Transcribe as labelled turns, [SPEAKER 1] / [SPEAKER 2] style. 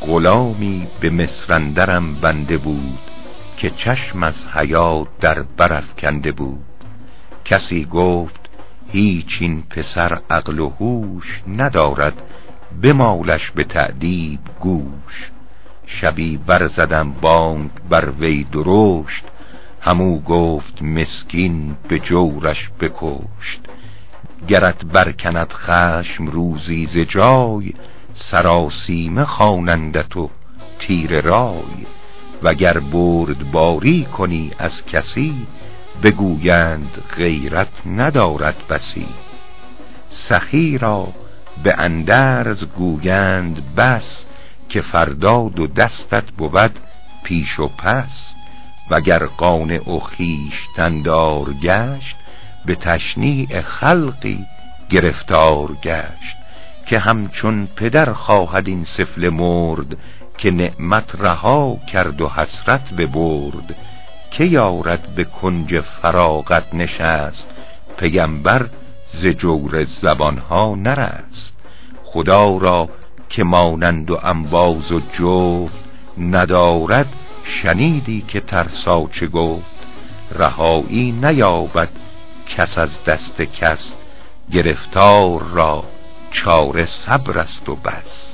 [SPEAKER 1] غلامی به مصرندرم بنده بود که چشم از حیات در کنده بود. کسی گفت هیچ این پسر عقل و هوش ندارد بمالش به تعدیب گوش. شبی برزدم بانگ بر وی درشت همو گفت مسکین به جورش بکشت. گرت برکند خشم روزی ز جای سراسیمه خوانندت و تیر رای. وگر برد باری کنی از کسی بگویند غیرت ندارد بسی. سخی را به اندرز گویند بس که فرداد و دستت بود پیش و پس. وگر قانع و تندار گشت به تشنیع خلقی گرفتار گشت. که همچون پدر خواهد این سفل مرد که نعمت رها کرد و حسرت ببرد که یارد به کنج فراغت نشست پیمبر ز جور زبانها نرست. خدا را که مانند و انباز و جفت ندارد شنیدی که ترسا چه گفت. رهایی نیابد کس از دست کس گرفتار را چاره صبر است و بس.